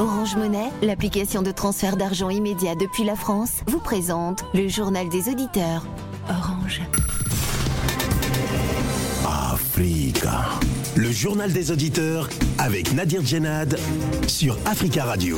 Orange Monnaie, l'application de transfert d'argent immédiat depuis la France, vous présente le journal des auditeurs. Orange. Africa. Le journal des auditeurs avec Nadir Djenad sur Africa Radio.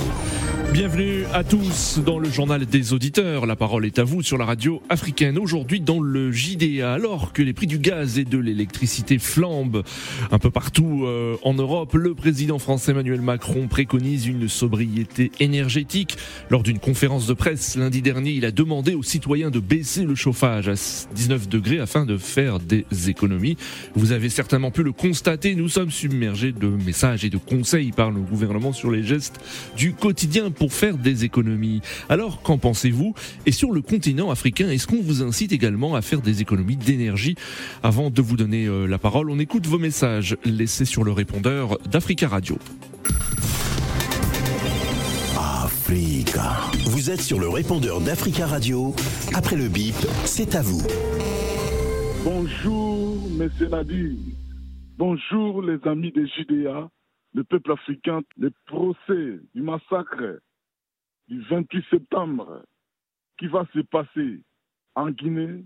Bienvenue à tous dans le journal des auditeurs. La parole est à vous sur la radio africaine. Aujourd'hui dans le JDA, alors que les prix du gaz et de l'électricité flambent un peu partout euh, en Europe, le président français Emmanuel Macron préconise une sobriété énergétique. Lors d'une conférence de presse lundi dernier, il a demandé aux citoyens de baisser le chauffage à 19 degrés afin de faire des économies. Vous avez certainement pu le constater, nous sommes submergés de messages et de conseils par le gouvernement sur les gestes du quotidien pour faire des économies. Alors, qu'en pensez-vous? Et sur le continent africain, est-ce qu'on vous incite également à faire des économies d'énergie? Avant de vous donner euh, la parole, on écoute vos messages laissés sur le répondeur d'Africa Radio. Africa. Vous êtes sur le répondeur d'Africa Radio. Après le bip, c'est à vous. Bonjour, Monsieur Nadir. Bonjour, les amis des JDA, le peuple africain. Le procès du massacre du 28 septembre qui va se passer en Guinée,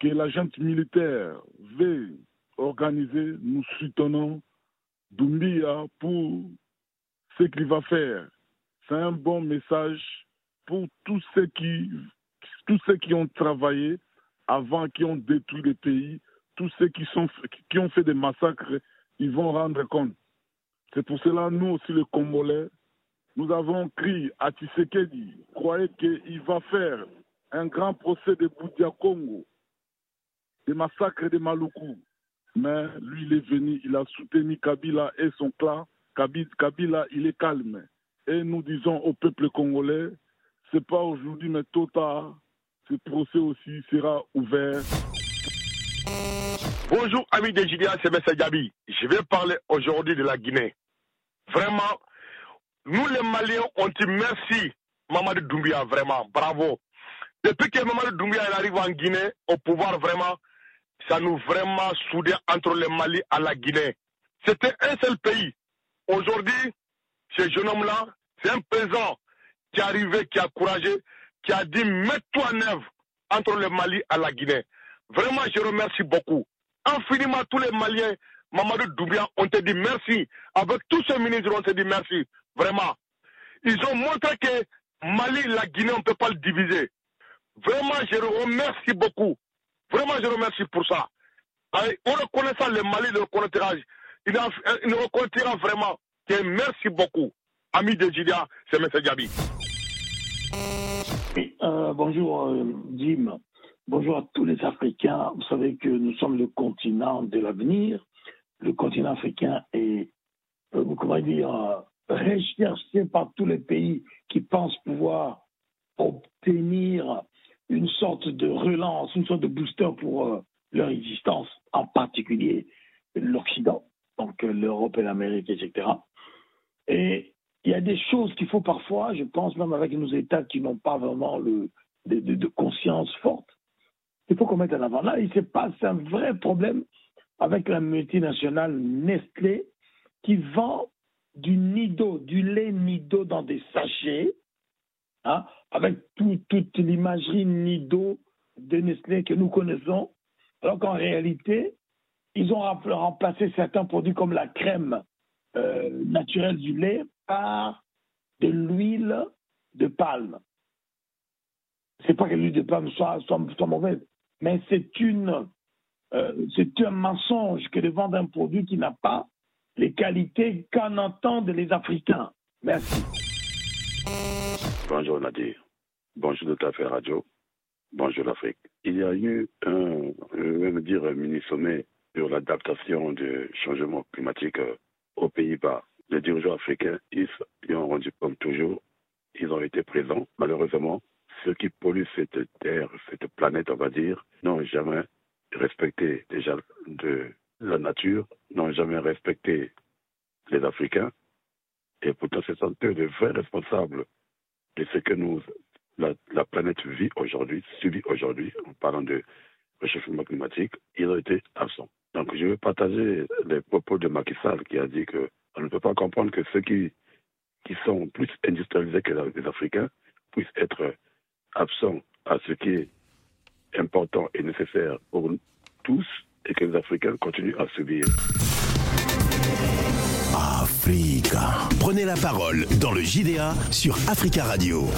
que l'agent militaire veut organiser, nous soutenons Doumbia pour ce qu'il va faire. C'est un bon message pour tous ceux qui, tous ceux qui ont travaillé avant, qui ont détruit le pays, tous ceux qui, sont, qui ont fait des massacres, ils vont rendre compte. C'est pour cela, nous aussi, les Congolais, nous avons crié à Tshisekedi, croyez qu'il va faire un grand procès de Boudia Congo, des massacres de Maluku. Mais lui, il est venu, il a soutenu Kabila et son clan. Kabila, il est calme. Et nous disons au peuple congolais, c'est pas aujourd'hui, mais tôt tard, ce procès aussi sera ouvert. Bonjour, amis de Julia, c'est M. Gabi. Je vais parler aujourd'hui de la Guinée. Vraiment, nous les Maliens, on dit merci, Mamadou Doumbia, vraiment, bravo. Depuis que Mamadou Doumbia arrive en Guinée, au pouvoir, vraiment, ça nous vraiment soudé entre le Mali et la Guinée. C'était un seul pays. Aujourd'hui, ce jeune homme-là, c'est un président qui est arrivé, qui a couragé, qui a dit mets-toi en œuvre entre le Mali et la Guinée. Vraiment, je remercie beaucoup. Infiniment, tous les Maliens, Mamadou Doumbia, ont te dit merci. Avec tous ces ministres, on te dit merci. Vraiment. Ils ont montré que Mali la Guinée, on ne peut pas le diviser. Vraiment, je remercie beaucoup. Vraiment, je remercie pour ça. En reconnaissant le Mali, le reconnaîtra, il, il reconnaîtra vraiment merci beaucoup. Ami de Julia, c'est M. Gabi. Euh, bonjour, euh, Jim. Bonjour à tous les Africains. Vous savez que nous sommes le continent de l'avenir. Le continent africain est, euh, comment dire, recherché par tous les pays qui pensent pouvoir obtenir une sorte de relance, une sorte de booster pour leur existence, en particulier l'Occident, donc l'Europe et l'Amérique, etc. Et il y a des choses qu'il faut parfois, je pense même avec nos États qui n'ont pas vraiment le, de, de, de, conscience forte, il faut qu'on mette en avant. Là, il se passe un vrai problème avec la multinationale Nestlé qui vend du nido, du lait nido dans des sachets, hein, avec tout, toute l'imagerie nido de Nestlé que nous connaissons, alors qu'en réalité, ils ont remplacé certains produits comme la crème euh, naturelle du lait par de l'huile de palme. C'est pas que l'huile de palme soit, mauvaise, mais c'est euh, c'est un mensonge que de vendre un produit qui n'a pas les qualités qu'en entendent les Africains. Merci. Bonjour Nadir. Bonjour de fait radio. Bonjour l'Afrique. Il y a eu un, je vais dire, mini-sommet sur l'adaptation du changement climatique euh, aux Pays-Bas les dirigeants africains, ils, ils ont rendu comme toujours, ils ont été présents. Malheureusement, ceux qui polluent cette terre, cette planète, on va dire, n'ont jamais respecté déjà de la nature, n'ont jamais respecté les Africains. Et pourtant, ce sont eux les vrais responsables de ce que nous, la, la planète vit aujourd'hui, subit aujourd'hui, en parlant de réchauffement climatique. Ils ont été absents. Donc, je veux partager les propos de Macky Sall qui a dit que on ne peut pas comprendre que ceux qui qui sont plus industrialisés que les Africains puissent être absents à ce qui est important et nécessaire pour tous et que les Africains continuent à subir. Africa. Prenez la parole dans le JDA sur Africa Radio.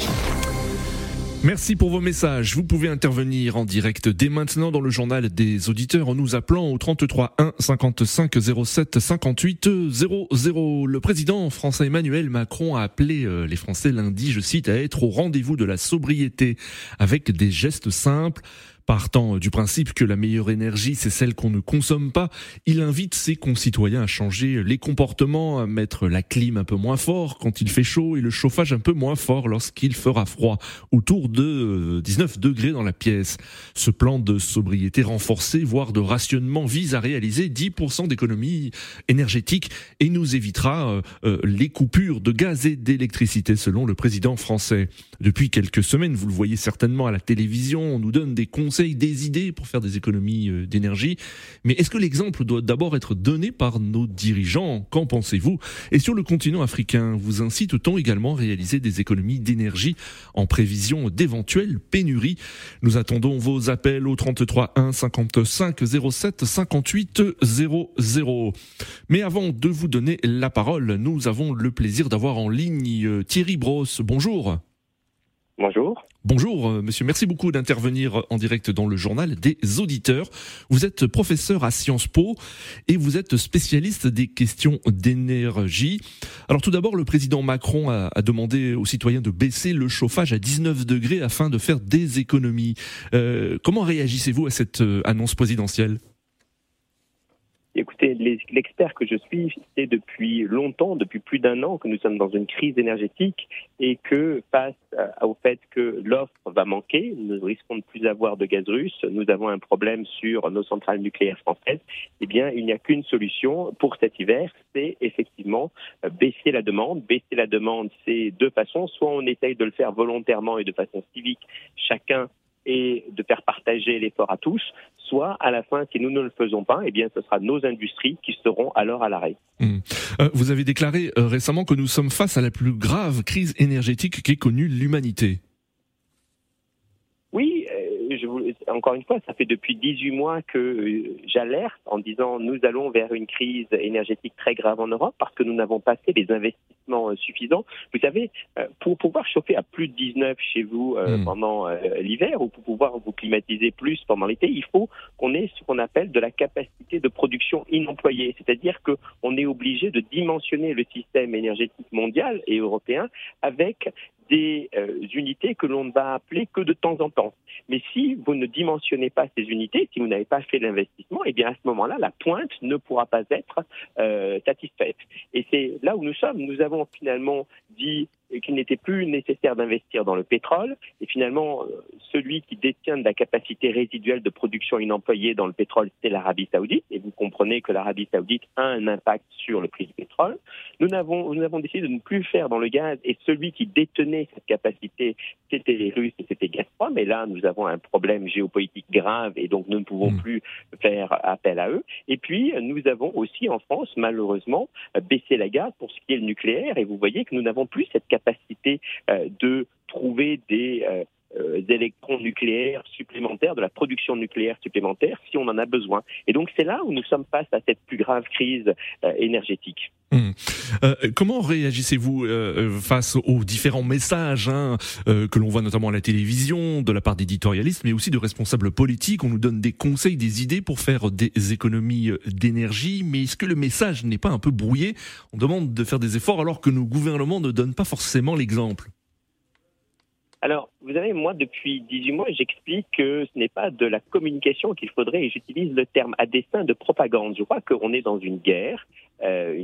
Merci pour vos messages. Vous pouvez intervenir en direct dès maintenant dans le journal des auditeurs en nous appelant au 33 1 55 07 58 00. Le président français Emmanuel Macron a appelé euh, les Français lundi, je cite, à être au rendez-vous de la sobriété avec des gestes simples Partant du principe que la meilleure énergie, c'est celle qu'on ne consomme pas, il invite ses concitoyens à changer les comportements, à mettre la clim un peu moins fort quand il fait chaud et le chauffage un peu moins fort lorsqu'il fera froid, autour de 19 euh, degrés dans la pièce. Ce plan de sobriété renforcé, voire de rationnement, vise à réaliser 10% d'économie énergétique et nous évitera euh, euh, les coupures de gaz et d'électricité, selon le président français. Depuis quelques semaines, vous le voyez certainement à la télévision, on nous donne des conseils des idées pour faire des économies euh, d'énergie. Mais est-ce que l'exemple doit d'abord être donné par nos dirigeants? Qu'en pensez-vous? Et sur le continent africain, vous incite-t-on également à réaliser des économies d'énergie en prévision d'éventuelles pénuries? Nous attendons vos appels au 33 1 55 07 58 00. Mais avant de vous donner la parole, nous avons le plaisir d'avoir en ligne euh, Thierry Brosse. Bonjour. Bonjour. Bonjour, euh, monsieur. Merci beaucoup d'intervenir en direct dans le journal des auditeurs. Vous êtes professeur à Sciences Po et vous êtes spécialiste des questions d'énergie. Alors, tout d'abord, le président Macron a, demandé aux citoyens de baisser le chauffage à 19 degrés afin de faire des économies. Euh, comment réagissez-vous à cette euh, annonce présidentielle? Écoutez, l'expert que je suis sait depuis longtemps, depuis plus d'un an, que nous sommes dans une crise énergétique et que face au fait que l'offre va manquer, nous risquons de plus avoir de gaz russe, nous avons un problème sur nos centrales nucléaires françaises, eh bien, il n'y a qu'une solution pour cet hiver, c'est effectivement baisser la demande. Baisser la demande, c'est deux façons. Soit on essaye de le faire volontairement et de façon civique, chacun et de faire partager l'effort à tous, soit à la fin, si nous ne le faisons pas, eh bien, ce sera nos industries qui seront alors à l'arrêt. Mmh. Euh, vous avez déclaré euh, récemment que nous sommes face à la plus grave crise énergétique qu'ait connue l'humanité. Oui, encore une fois, ça fait depuis 18 mois que euh, j'alerte en disant nous allons vers une crise énergétique très grave en Europe parce que nous n'avons pas fait les investissements euh, suffisants. Vous savez, euh, pour pouvoir chauffer à plus de 19 chez vous hmm. pendant l'hiver ou pour pouvoir vous climatiser plus pendant l'été, il faut qu'on ait ce qu'on appelle de la capacité de production inemployée, c'est-à-dire qu'on est obligé de dimensionner le système énergétique mondial et européen avec des euh, unités que l'on ne va appeler que de temps en temps. Mais si vous ne dimensionnez pas ces unités, si vous n'avez pas fait l'investissement, eh bien à ce moment-là, la pointe ne pourra pas être euh, satisfaite. Et c'est là où nous sommes. Nous avons finalement dit qu'il n'était plus nécessaire d'investir dans le pétrole. Et finalement, euh, celui qui détient de la capacité résiduelle de production inemployée dans le pétrole, c'est l'Arabie saoudite. Et vous comprenez que l'Arabie saoudite a un impact sur le prix du pétrole. Nous avons, nous avons décidé de ne plus faire dans le gaz. Et celui qui détenait cette capacité, c'était les Russes et c'était Gazprom. Et là, nous avons un problème géopolitique grave et donc nous ne pouvons hmm. plus faire appel à eux. Et puis, nous avons aussi en France, malheureusement, baissé la garde pour ce qui est le nucléaire. Et vous voyez que nous n'avons plus cette capacité euh, de trouver des euh, d'électrons nucléaires supplémentaires, de la production nucléaire supplémentaire, si on en a besoin. Et donc c'est là où nous sommes face à cette plus grave crise euh, énergétique. Hum. Euh, comment réagissez-vous face aux différents messages hein, que l'on voit notamment à la télévision, de la part d'éditorialistes, mais aussi de responsables politiques? On nous donne des conseils, des idées pour faire des économies d'énergie, mais est-ce que le message n'est pas un peu brouillé? On demande de faire des efforts alors que nos gouvernements ne donnent pas forcément l'exemple. Alors, vous savez, moi, depuis 18 mois, j'explique que ce n'est pas de la communication qu'il faudrait, et j'utilise le terme à dessein de propagande. Je crois qu'on est dans une guerre. Euh,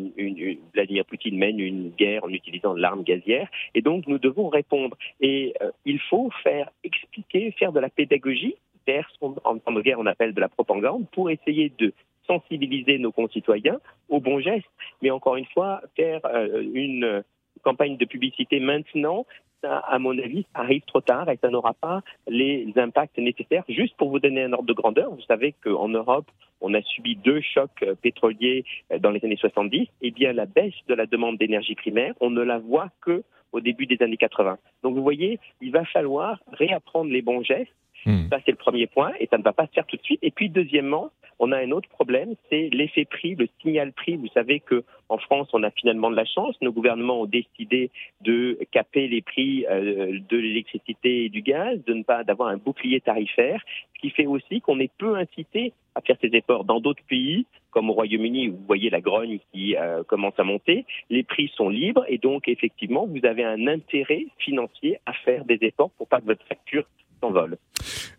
Vladimir Poutine mène une guerre en utilisant l'arme gazière, et donc nous devons répondre. Et euh, il faut faire expliquer, faire de la pédagogie, faire ce qu'en temps de guerre on appelle de la propagande, pour essayer de sensibiliser nos concitoyens aux bons gestes. Mais encore une fois, faire euh, une campagne de publicité maintenant, à mon avis, arrive trop tard et ça n'aura pas les impacts nécessaires. Juste pour vous donner un ordre de grandeur, vous savez qu'en Europe, on a subi deux chocs pétroliers dans les années 70. Eh bien, la baisse de la demande d'énergie primaire, on ne la voit que au début des années 80. Donc vous voyez, il va falloir réapprendre les bons gestes Hmm. Ça, c'est le premier point, et ça ne va pas se faire tout de suite. Et puis, deuxièmement, on a un autre problème, c'est l'effet prix, le signal prix. Vous savez que en France, on a finalement de la chance. Nos gouvernements ont décidé de caper les prix euh, de l'électricité et du gaz, de ne pas d'avoir un bouclier tarifaire, ce qui fait aussi qu'on est peu incité à faire ces efforts. Dans d'autres pays, comme au Royaume-Uni, vous voyez la grogne qui euh, commence à monter, les prix sont libres et donc effectivement, vous avez un intérêt financier à faire des efforts pour pas que votre facture s'envole.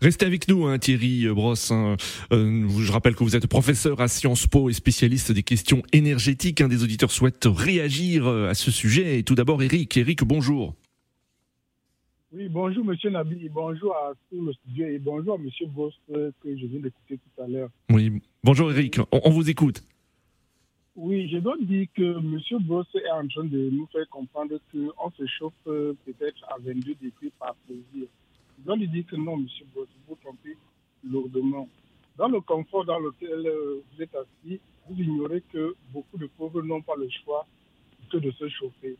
Restez avec nous, hein, Thierry Brosse. Hein. Euh, je rappelle que vous êtes professeur à Sciences Po et spécialiste des questions énergétiques. Un des auditeurs souhaite réagir euh, à ce sujet. Et tout d'abord, Eric. Eric, bonjour. Oui, bonjour Monsieur Nabi, bonjour à tout le studio et bonjour à Monsieur Brosse que je viens d'écouter tout à l'heure. Oui, bonjour Eric, on, vous écoute. Oui, je dois dire que Monsieur Brosse est en train de nous faire comprendre qu'on se chauffe euh, peut-être à 22 degrés par plaisir. Je dois lui dire que non, monsieur vous vous trompez lourdement. Dans le confort dans lequel euh, vous êtes assis, vous ignorez que beaucoup de pauvres n'ont pas le choix que de se chauffer.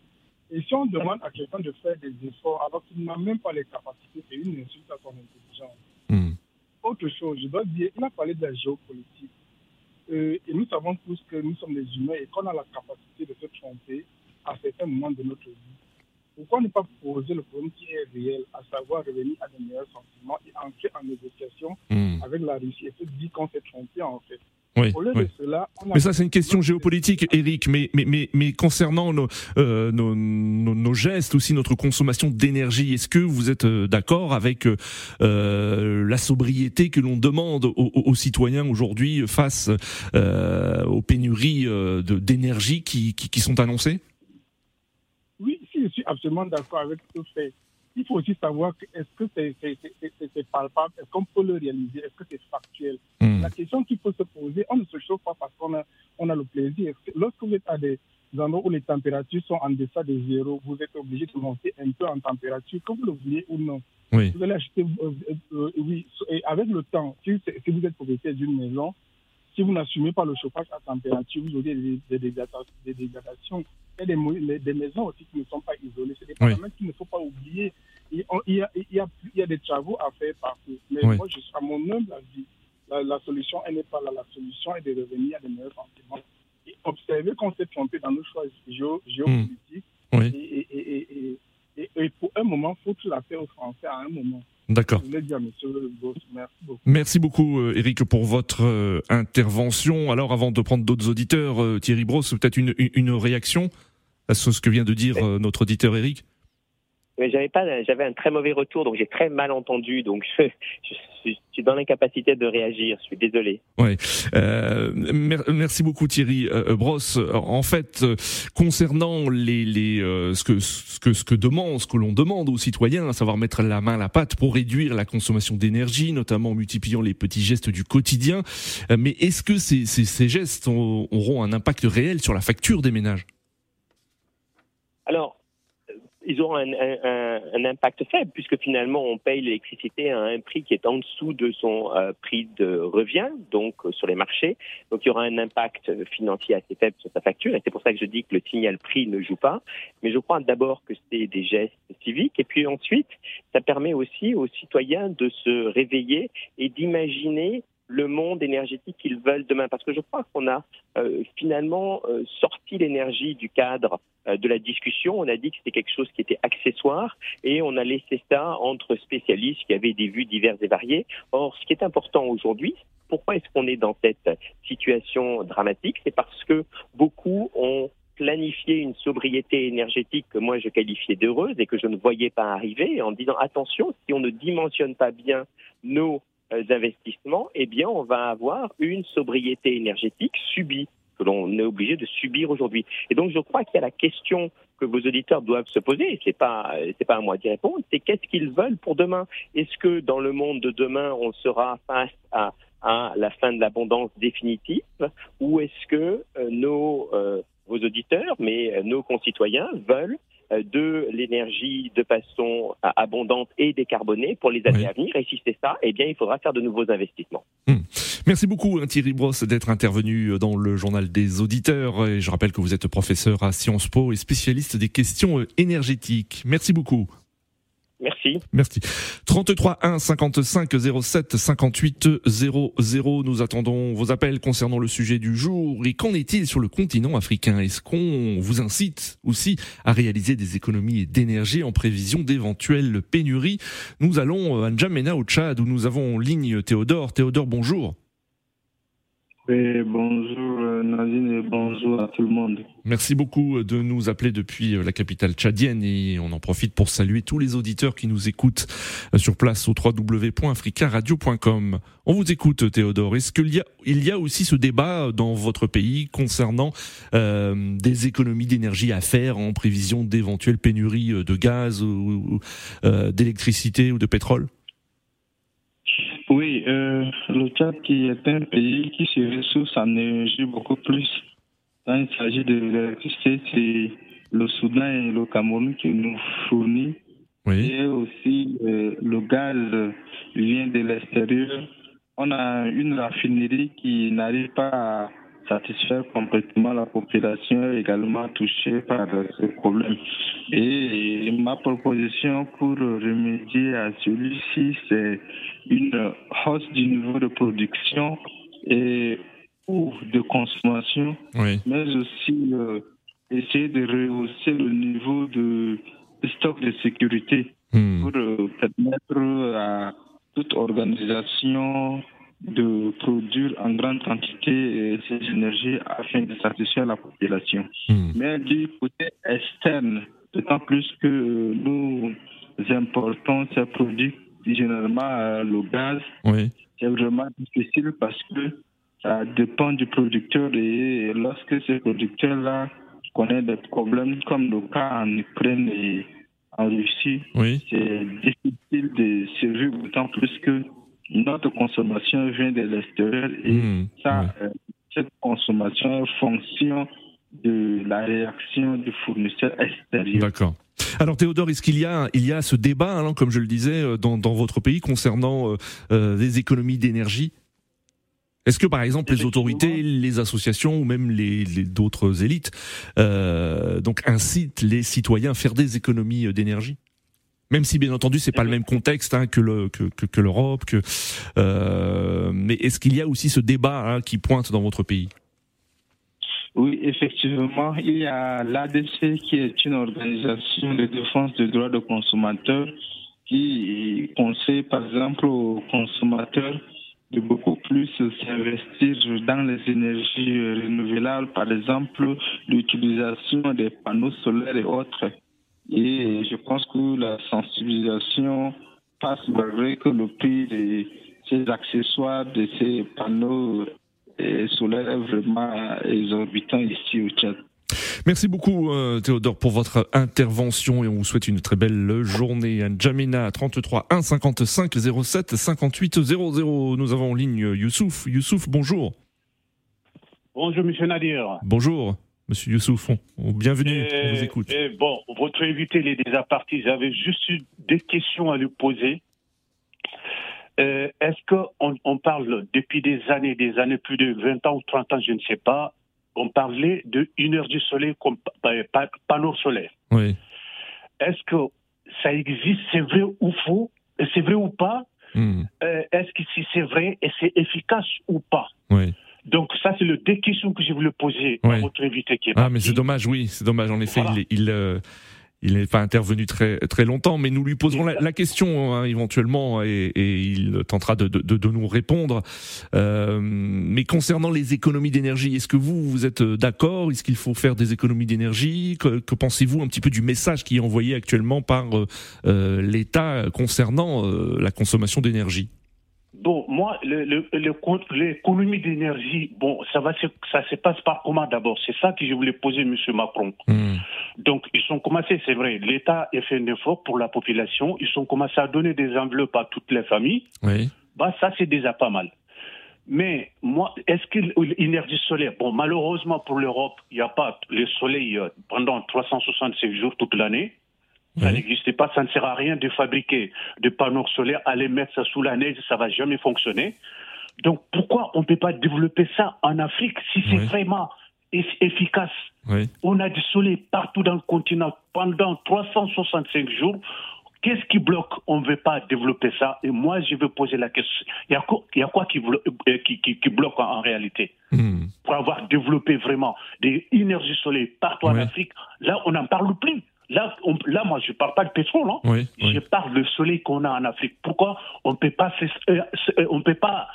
Et si on demande à quelqu'un de faire des efforts alors qu'il n'a même pas les capacités, c'est une insulte à son intelligence. Hmm. Autre chose, je dois dire, il a parlé de la géopolitique. Euh, et nous savons tous que nous sommes des humains et qu'on a la capacité de se tromper à certains moments de notre vie. Pourquoi ne pas poser le problème qui est réel, à savoir revenir à de meilleurs sentiments et entrer en négociation hmm. avec la Russie et se dire qu'on s'est trompé en fait oui, mais ça, c'est une question géopolitique, Eric. Mais, mais, mais, mais concernant nos, euh, nos, nos, gestes, aussi notre consommation d'énergie, est-ce que vous êtes euh, d'accord avec euh, la sobriété que l'on demande aux, citoyens aujourd'hui face aux pénuries d'énergie qui, qui, qui sont annoncées? Je suis absolument d'accord avec ce fait. Il faut aussi savoir est-ce que c'est palpable, est-ce qu'on peut le réaliser, est-ce que c'est factuel. Hmm. La question qui peut se poser, on ne se chauffe pas parce qu'on a, on a le plaisir. Lorsque vous êtes à des endroits où les températures sont en deçà de zéro, vous êtes obligé de monter un peu en température, que vous le vouliez ou non. Vous allez acheter, euh, euh, euh, oui, et avec le temps, si, si vous êtes propriétaire d'une maison, si vous n'assumez pas le chauffage à température, vous aurez des, des, dégradations. Il y a des, maisons aussi qui ne sont pas isolées. C'est des paramètres qu'il ne faut pas oublier. Il, y a, il, y a, il, y a, des travaux à faire partout. Mais moi, je, à mon humble avis, la, la solution, elle n'est pas là. La solution est de revenir à des meilleurs sentiments. Et observer qu'on s'est trompé dans nos choix géopolitiques. Et, et, et, un moment, il faut tout la faire aux Français à un moment. D'accord. Merci beaucoup. Euh, Eric, pour votre euh, intervention. Alors, avant de prendre d'autres auditeurs, euh, Thierry Bros, peut-être une, une, réaction à ce que vient de dire notre auditeur Eric j'avais pas, j'avais un très mauvais retour, donc j'ai très mal entendu, donc je, suis dans l'incapacité de réagir. Je suis désolé. Ouais. Euh, merci beaucoup Thierry euh, Brosse. En fait, euh, concernant les, les euh, ce que ce que ce que demande, ce que l'on demande aux citoyens, à savoir mettre la main à la pâte pour réduire la consommation d'énergie, notamment en multipliant les petits gestes du quotidien. mais est-ce que ces, ces, ces gestes auront un impact réel sur la facture des ménages? Alors ils un, un, impact faible puisque finalement on paye l'électricité à un prix qui est en dessous de son euh, prix de revient, donc euh, sur les marchés. Donc il y aura un impact financier assez faible sur sa facture et c'est pour ça que je dis que le signal prix ne joue pas. Mais je crois d'abord que c'est des gestes civiques et puis ensuite ça permet aussi aux citoyens de se réveiller et d'imaginer le monde énergétique qu'ils veulent demain. Parce que je crois qu'on a euh, finalement euh, sorti l'énergie du cadre euh, de la discussion. On a dit que c'était quelque chose qui était accessoire et on a laissé ça entre spécialistes qui avaient des vues diverses et variées. Or, ce qui est important aujourd'hui, pourquoi est-ce qu'on est dans cette situation dramatique? C'est parce que beaucoup ont planifié une sobriété énergétique que moi je qualifiais d'heureuse et que je ne voyais pas arriver en disant attention, si on ne dimensionne pas bien nos euh, d'investissement, eh bien, on va avoir une sobriété énergétique subie que l'on est obligé de subir aujourd'hui. Et donc, je crois qu'il y a la question que vos auditeurs doivent se poser, c'est pas pas à moi d'y répondre, c'est qu'est-ce qu'ils veulent pour demain? Est-ce que dans le monde de demain, on sera face à, à la fin de l'abondance définitive, ou est-ce que euh, nos euh, vos auditeurs, mais nos concitoyens veulent de l'énergie de façon abondante et décarbonée pour les années à venir. Et si c'est ça, eh bien, il faudra faire de nouveaux investissements. Hmm. Merci beaucoup hein, Thierry Brosse d'être intervenu dans le journal des auditeurs. Et je rappelle que vous êtes professeur à Sciences Po et spécialiste des questions énergétiques. Merci beaucoup. Merci. Merci. 33 1 55 07 58 00. Nous attendons vos appels concernant le sujet du jour. Et qu'en est-il sur le continent africain? Est-ce qu'on vous incite aussi à réaliser des économies d'énergie en prévision d'éventuelles pénuries? Nous allons à N'Djamena au Tchad où nous avons en ligne Théodore. Théodore, bonjour. Bonjour euh, Nadine et bonjour à tout le monde. Merci beaucoup de nous appeler depuis euh, la capitale tchadienne et on en profite pour saluer tous les auditeurs qui nous écoutent euh, sur place au www.africaradio.com. On vous écoute Théodore. Est-ce qu'il y a, il y a aussi ce débat dans votre pays concernant euh, des économies d'énergie à faire en prévision d'éventuelles pénuries de gaz ou euh, d'électricité ou de pétrole? Oui, euh, le Tchad qui est un pays qui se ressource en énergie beaucoup plus. Quand il s'agit de l'électricité, c'est le Soudan et le Cameroun qui nous fournissent. Oui. Et aussi euh, le gaz vient de l'extérieur. On a une raffinerie qui n'arrive pas à satisfaire complètement la population également touchée par ce problème. Et ma proposition pour remédier à celui-ci, c'est une hausse du niveau de production et ou de consommation, mais aussi euh, essayer de rehausser le niveau de stock de sécurité hmm. pour euh, permettre à toute organisation de produire en grande quantité ces énergies afin de satisfaire la population. Hmm. Mais du côté externe, d'autant plus que nous importons ces produits, généralement euh, le gaz, c'est vraiment difficile parce que ça dépend du producteur et lorsque ce producteur-là connaît des problèmes comme le cas en Ukraine et en Russie, c'est difficile de survivre d'autant plus que notre consommation vient de l'extérieur et hmm, ça, euh, cette consommation fonction de la réaction du fournisseur extérieur. D'accord. Alors Théodore, est-ce qu'il y a, il y a ce débat, hein, comme je le disais, euh, dans, dans votre pays concernant euh, les économies d'énergie? Est-ce que par exemple les autorités, les associations ou même les, les d'autres élites donc incitent les citoyens à faire des économies d'énergie? Même si bien entendu c'est pas le même contexte hein, que le que, que, l'Europe, que euh, mais est-ce qu'il y a aussi ce débat hein, qui pointe dans votre pays? Oui, effectivement, il y a l'ADC qui est une organisation de défense des droits des consommateurs qui conseille par exemple aux consommateurs de beaucoup plus s'investir dans les énergies renouvelables, par exemple l'utilisation des panneaux solaires et autres. Et je pense que la sensibilisation passe malgré que le prix de ces accessoires, de ces panneaux euh, solaires est vraiment exorbitant ici au Tchad. Merci beaucoup euh, Théodore pour votre intervention et on vous souhaite une très belle journée. Jamina 33 1 55 07 58 00. Nous avons en ligne Youssouf. Youssouf, bonjour. Bonjour Monsieur Nadir. Bonjour. Monsieur Youssouf, bienvenue, on vous écoute. bon, votre invité, il est déjà parti. J'avais juste des questions à lui poser. Euh, est-ce qu'on on parle depuis des années, des années, plus de 20 ans ou 30 ans, je ne sais pas, on parlait de une heure du soleil comme panneau solaire. Oui. Est-ce que ça existe, c'est vrai ou faux, c'est vrai ou pas? Hmm. euh, Est-ce que si c'est vrai et c'est efficace ou pas? Oui. Donc ça, c'est le deux questions que je voulais poser à votre invité qui est Ah, mais c'est dommage, oui, c'est dommage. En effet, il, il, euh, il n'est pas intervenu très très longtemps, mais nous lui poserons la, question hein, éventuellement et, et, il tentera de, de, de nous répondre. Euh, mais concernant les économies d'énergie, est-ce que vous vous êtes d'accord? Est-ce qu'il faut faire des économies d'énergie? Que, que pensez-vous un petit peu du message qui est envoyé actuellement par euh, euh l'État concernant euh, la consommation d'énergie? Bon, moi, l'économie d'énergie, bon, ça va, ça se passe par comment d'abord C'est ça que je voulais poser, M. Macron. Hmm. Donc, ils sont commencé, c'est vrai, l'État a fait un effort pour la population. Ils sont commencé à donner des enveloppes à toutes les familles. Oui. Bah, ça, c'est déjà pas mal. Mais moi, est-ce que l'énergie solaire, bon, malheureusement pour l'Europe, il n'y a pas le soleil euh, pendant 365 jours toute l'année. Ça n'existait pas, ça ne sert à rien de fabriquer des panneaux solaires, aller mettre ça sous la neige, ça va jamais fonctionner. Donc pourquoi on ne peut pas développer ça en Afrique si c'est vraiment efficace? On a du soleil partout dans le continent pendant 365 jours. Qu'est-ce qui bloque? On ne veut pas développer ça. Et moi, je veux poser la question. Il y a quoi, il y a quoi qui, euh, qui, qui, bloque en, réalité? Hmm. Pour avoir développé vraiment des énergies solaires partout en Afrique, là, on n'en parle plus. Là, là, moi, je ne parle pas de pétrole. Hein. je parle du soleil qu'on a en Afrique. Pourquoi on ne peut pas, euh, euh, on peut pas,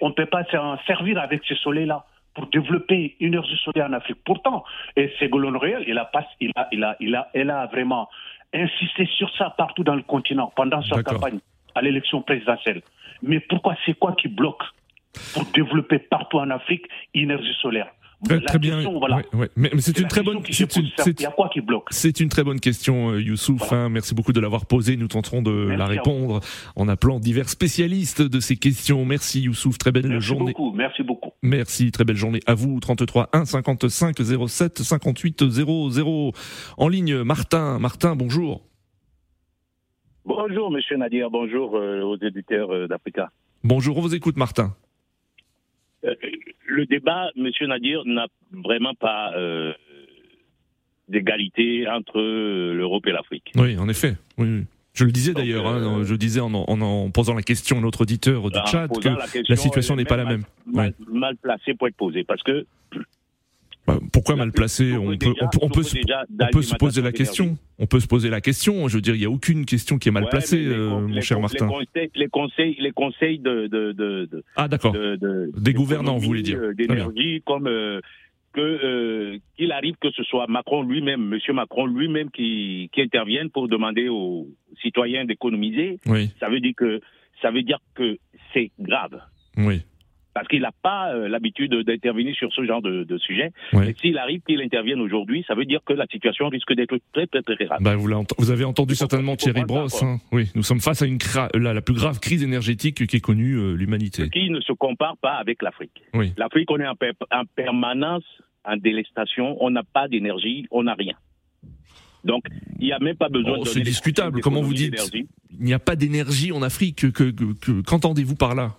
on peut pas s'en servir avec ce soleil-là pour développer une énergie solaire en Afrique? Pourtant, Ségolène Royal, il a, il a, il a, il a, elle a vraiment insister sur ça partout dans le continent pendant sa campagne à l'élection présidentielle. Mais pourquoi c'est quoi qui bloque pour développer partout en Afrique l'énergie solaire? Très, bien. Mais, c'est une très bonne. C'est une très bonne question, euh, Youssouf. Hein. merci beaucoup de l'avoir posée. Nous tenterons de la répondre en appelant divers spécialistes de ces questions. Merci, Youssouf. Très belle merci journée. Beaucoup, merci beaucoup. Merci. Très belle journée à vous. 33 1 55 07 58 00. En ligne, Martin. Martin, bonjour. Bonjour, Monsieur Nadir. Bonjour euh, aux éditeurs euh, d'Africa. Bonjour. On vous écoute, Martin le débat, Monsieur Nadir, n'a vraiment pas euh, d'égalité entre l'Europe et l'Afrique. Oui, en effet. Oui, Je le disais d'ailleurs, hein, euh, je disais en, posant la question à notre auditeur du chat que la, situation n'est pas la même. Mal, mal, placée pour être posée, parce que bah, pourquoi mal placé on peut, on, peut, se, poser la question. On peut se poser la question. Je veux dire, il n'y a aucune question qui est mal placée, euh, mon cher Martin. Les conseils, les conseils, de, de, de, ah d'accord, des gouvernants, vous voulez dire, euh, d'énergie, comme euh, que qu'il arrive que ce soit Macron lui-même, Monsieur Macron lui-même, qui, qui intervienne pour demander aux citoyens d'économiser. Oui. Ça veut dire que ça veut dire que c'est grave. Oui parce qu'il n'a pas euh, l'habitude d'intervenir sur ce genre de, sujet. S'il arrive qu'il intervienne aujourd'hui, ça veut dire que la situation risque d'être très, très, très grave. Bah, vous, avez entendu certainement Thierry Brosse. Hein. Oui, nous sommes face à une la, plus grave crise énergétique qui ait connue euh, l'humanité. Qui ne se compare pas avec l'Afrique. Oui. L'Afrique, on est en, permanence en délestation, on n'a pas d'énergie, on n'a rien. Donc, il n'y a même pas besoin oh, de. C'est discutable. Comment vous dites? Il n'y a pas d'énergie en Afrique. Qu'entendez-vous par là?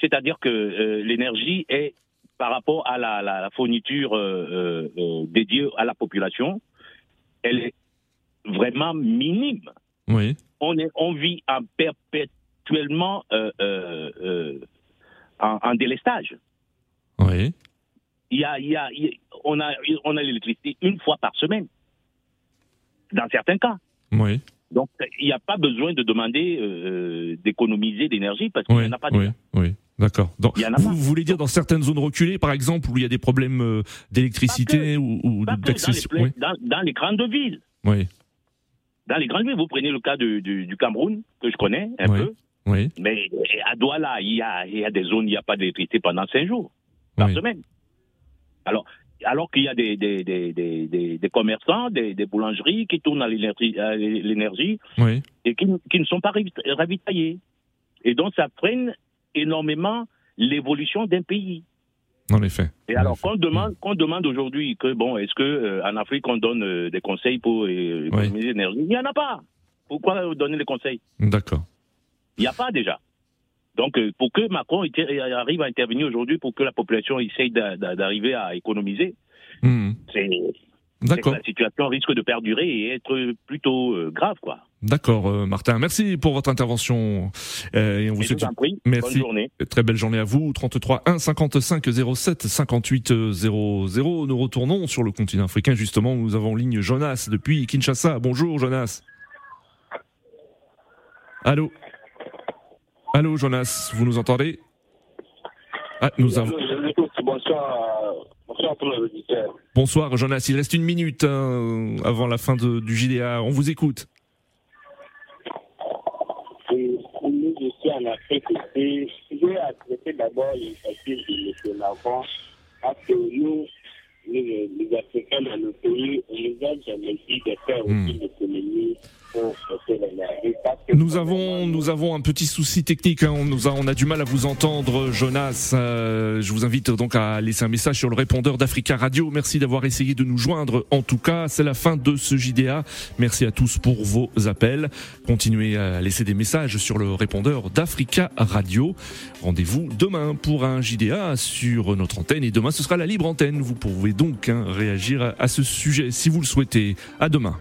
C'est-à-dire que euh, l'énergie est par rapport à la, fourniture euh, euh, dédiée à la population, elle est vraiment minime. Oui. On, est, on vit en perpétuellement en, délestage. Oui. Il y a, il y a, on a, on a l'électricité une fois par semaine, dans certains cas. Oui. Donc, il n'y a pas besoin de demander euh, d'économiser d'énergie parce qu'il n'y en a pas. Oui, oui. D'accord. Vous, vous, voulez dire dans certaines zones reculées, par exemple, où il y a des problèmes euh, d'électricité ou, d'accès dans, dans, dans, les grandes villes. Oui. Dans les grandes villes, vous prenez le cas du, du, Cameroun, que je connais un peu. Oui. Mais à Douala, il y a, il y a des zones où il n'y a pas d'électricité pendant cinq jours par semaine. Alors, alors qu'il y a des, des, des, des, des commerçants, des, boulangeries qui tournent à l'énergie et qui, qui, ne sont pas ravitaillés. Et donc, ça freine énormément l'évolution d'un pays. En effet. Et alors, qu'on demande, qu'on demande aujourd'hui que, bon, est-ce qu'en euh, en Afrique, on donne euh, des conseils pour euh, économiser l'énergie? Il n'y en a pas. Pourquoi donner des conseils? D'accord. Il n'y a pas déjà. Donc, euh, pour que Macron arrive à intervenir aujourd'hui pour que la population essaye d'arriver à économiser, hmm. c'est la situation risque de perdurer et être plutôt euh, grave, quoi. D'accord, euh, Martin. Merci pour votre intervention. et on vous souhaite merci. Bonne journée. Très belle journée à vous. 33 1 55 07 58 00. Nous retournons sur le continent africain. Justement, nous avons en ligne Jonas depuis Kinshasa. Bonjour, Jonas. Allô? Allô Jonas, vous nous entendez? Ah, nous avons... Bonsoir, bonsoir pour. Bonsoir Jonas, il reste une minute hein, avant la fin de, du JDA, on vous écoute. Nous, suis en Afrique je vais adresser d'abord papiers de M. Lafont parce que nous, les, Africains dans nos pays, on nous a jamais dit de faire aussi l'économie Nous avons, nous avons un petit souci technique. Hein. On, nous a, on a du mal à vous entendre, Jonas. Euh, je vous invite donc à laisser un message sur le répondeur d'Africa Radio. Merci d'avoir essayé de nous joindre. En tout cas, c'est la fin de ce JDA. Merci à tous pour vos appels. Continuez à laisser des messages sur le répondeur d'Africa Radio. Rendez-vous demain pour un JDA sur notre antenne. Et demain, ce sera la libre antenne. Vous pouvez donc hein, réagir à ce sujet si vous le souhaitez. À demain.